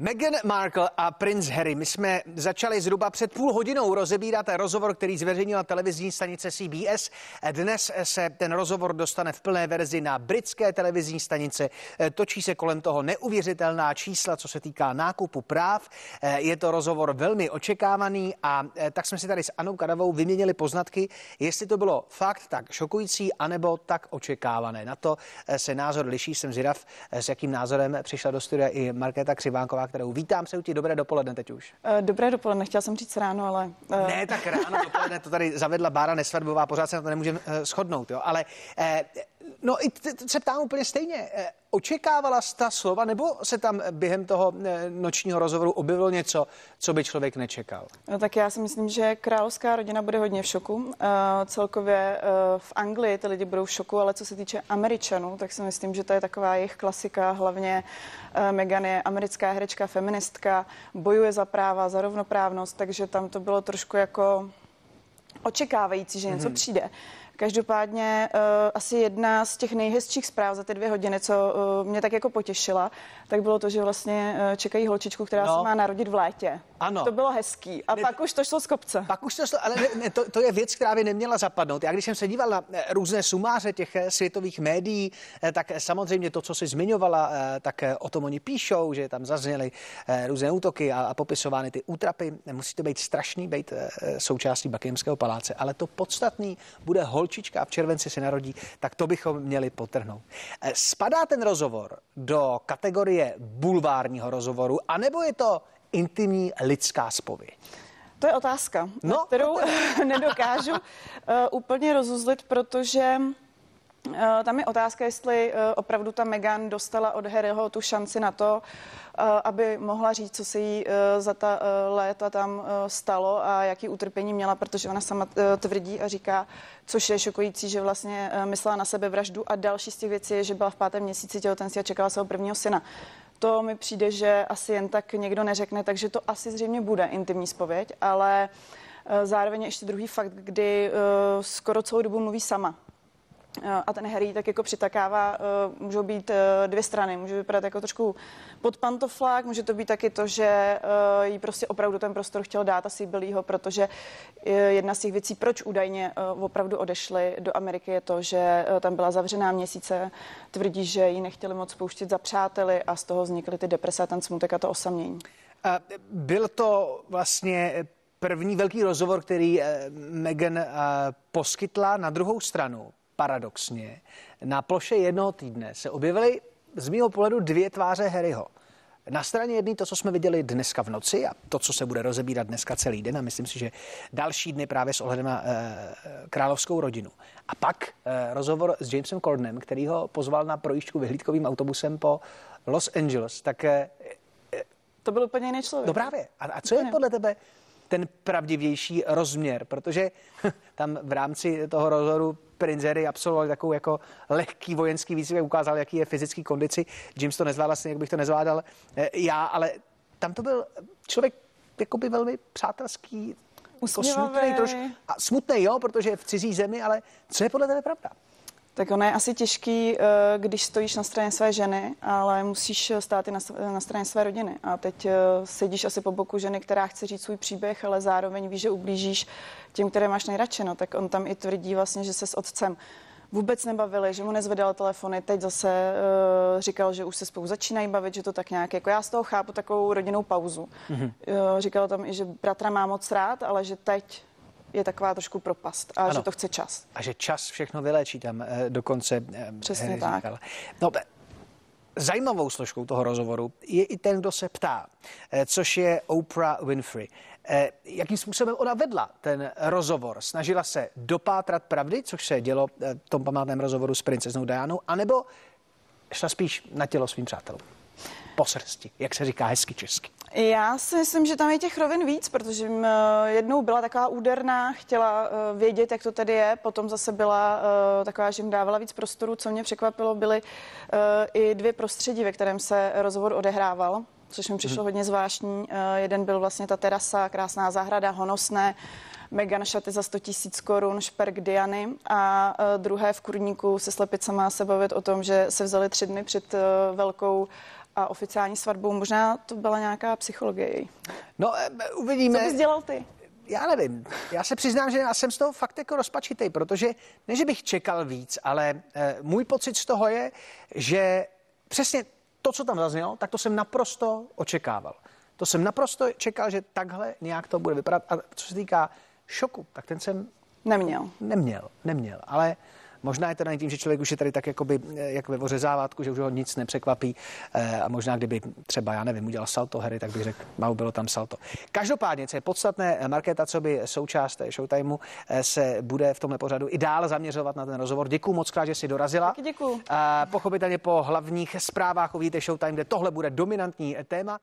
Meghan Markle a princ Harry. My jsme začali zhruba před půl hodinou rozebírat rozhovor, který zveřejnila televizní stanice CBS. Dnes se ten rozhovor dostane v plné verzi na britské televizní stanice. Točí se kolem toho neuvěřitelná čísla, co se týká nákupu práv. Je to rozhovor velmi očekávaný a tak jsme si tady s Anou Kadavou vyměnili poznatky, jestli to bylo fakt tak šokující, anebo tak očekávané. Na to se názor liší. Jsem zvědav, s jakým názorem přišla do studia i Markéta Křivánková, kterou vítám se u ti. Dobré dopoledne teď už. Eh, dobré dopoledne, chtěla jsem říct ráno, ale... Uh... Ne, tak ráno dopoledne to tady zavedla Bára Nesvadbová, pořád se na to nemůžeme uh, shodnout, jo. Ale uh, no i se ptám úplně stejně. Očekávala jsi ta slova, nebo se tam během toho nočního rozhovoru objevilo něco, co by člověk nečekal? No, tak já si myslím, že královská rodina bude hodně v šoku. Uh, celkově uh, v Anglii ty lidi budou v šoku, ale co se týče Američanů, tak si myslím, že to je taková jejich klasika. Hlavně uh, Meghan je americká herečka, feministka, bojuje za práva, za rovnoprávnost, takže tam to bylo trošku jako očekávající, že něco mm-hmm. přijde. Každopádně uh, asi jedna z těch nejhezčích zpráv za ty dvě hodiny, co uh, mě tak jako potěšila, tak bylo to, že vlastně uh, čekají holčičku, která no. se má narodit v létě. Ano. To bylo hezký. A ne, pak už to šlo z kopce. Pak už to šlo, ale ne, ne, to, to je věc, která by neměla zapadnout. Já když jsem se díval na různé sumáře těch světových médií, tak samozřejmě to, co si zmiňovala, tak o tom oni píšou, že tam zazněly různé útoky a, a popisovány ty útrapy. Musí to být strašný, být součástí Buckinghamského paláce, ale to podstatný bude hol holčička a v červenci se narodí, tak to bychom měli potrhnout. Eh, spadá ten rozhovor do kategorie bulvárního rozhovoru, anebo je to intimní lidská spověď? To je otázka, no, kterou nedokážu uh, úplně rozuzlit, protože tam je otázka, jestli eh, opravdu ta Megan dostala od Harryho tu šanci na to, eh, aby mohla říct, co se jí za ta léta tam stalo a jaký utrpení měla, protože ona sama tvrdí a říká, což je šokující, že vlastně myslela na sebe vraždu a další z těch věcí je, že byla v pátém měsíci těhotenství a čekala svého prvního syna. To mi přijde, že asi jen tak někdo neřekne, takže to asi zřejmě bude intimní spověď, ale zároveň ještě druhý fakt, kdy skoro celou dobu mluví sama Eh, a ten Harry tak jako přitakává, eh, můžou být eh, dvě strany. Může vypadat jako trošku pod pantoflák, může to být taky to, že jí prostě opravdu ten prostor chtěl dát asi Billyho, protože jedna z těch věcí, proč údajně opravdu odešli do Ameriky, je to, že tam byla zavřená měsíce, tvrdí, že ji nechtěli moc pouštět za přáteli a z toho vznikly ty deprese, ten smutek a to osamění. Byl to vlastně první velký rozhovor, který Megan poskytla na druhou stranu paradoxně na ploše jednoho týdne se objevily z mého pohledu dvě tváře Harryho. Na straně jedné to, co jsme viděli dneska v noci a to, co se bude rozebírat dneska celý den a myslím si, že další dny právě s ohledem na e, královskou rodinu. A pak e, rozhovor s Jamesem Cordenem, který ho pozval na projížďku vyhlídkovým autobusem po Los Angeles. Tak e, to byl úplně jiný člověk. No právě. A, a co je podle tebe ten pravdivější rozměr? Protože tam v rámci toho rozhovoru Prince Harry absolvoval takovou jako lehký vojenský výcvik, ukázal, jaký je fyzický kondici. James to nezvládal asi, jak bych to nezvládal eh, já, ale tam to byl člověk jakoby velmi přátelský, smutný trošku. A smutný, jo, protože je v cizí zemi, ale co je podle tebe pravda? Tak ono je asi těžký, eh, když stojíš na straně své ženy, ale musíš stát i na, na straně své rodiny. A teď eh, sedíš asi po boku ženy, která chce říct svůj příběh, ale zároveň víš, že ublížíš těm, které máš nejradši. No, tak on tam i tvrdí vlastně, že se s otcem vůbec nebavili, že mu nezvedal telefony, teď zase uh, říkal, že už se spolu začínají bavit, že to tak nějak, jako já z toho chápu takovou rodinnou pauzu. Mm-hmm. Uh, říkal tam i, že bratra má moc rád, ale že teď je taková trošku propast a ano. že to chce čas. A že čas všechno vyléčí tam eh, dokonce. Eh, Přesně eh, tak. No, zajímavou složkou toho rozhovoru je i ten, kdo se ptá, eh, což je Oprah Winfrey. Eh, jakým způsobem ona vedla ten rozhovor? Snažila se dopátrat pravdy, což se dělo eh, v tom památném rozhovoru s princeznou Dianou, anebo šla spíš na tělo svým přátelům? Po srsti, jak se říká hezky česky. Já si myslím, že tam je těch rovin víc, protože jednou byla taková úderná, chtěla uh, vědět, jak to tady je, potom zase byla uh, taková, že jim dávala víc prostoru. Co mě překvapilo, byly i dvě prostředí, ve kterém se rozhovor odehrával což mi přišlo hmm. hodně zvláštní. Jeden byl vlastně ta terasa, krásná zahrada, honosné, Megan šaty za 100 tisíc korun, šperk Diany a uh, druhé v kurníku se slepicama se bavit o tom, že se vzali tři dny před velkou a oficiální svatbou. Možná to byla nějaká psychologie. No, uvidíme. Co bys dělal ty? Já nevím. Já se přiznám, že já jsem z toho fakt jako rozpačitý, protože ne, že bych čekal víc, ale e, můj pocit z toho je, že přesně to, co tam zaznělo, tak to jsem naprosto očekával. To jsem naprosto čekal, že takhle nějak to bude vypadat. A co se týká šoku, tak ten jsem neměl. Neměl, neměl, ale Možná je to tím, že člověk už je tady tak jakoby, eh, jak ve voře závátku, že už ho nic nepřekvapí eh, a možná kdyby třeba, já nevím, udělal salto Harry, tak bych řekl, mau, bylo tam salto. Každopádně, co je podstatné, Markéta, co by součást Showtimeu eh, se bude v tomhle pořadu i dál zaměřovat na ten rozhovor. Děkuji moc krát, že jsi dorazila. Taky děkuji. Pochopitelně po hlavních zprávách uvidíte Showtime, kde tohle bude dominantní téma.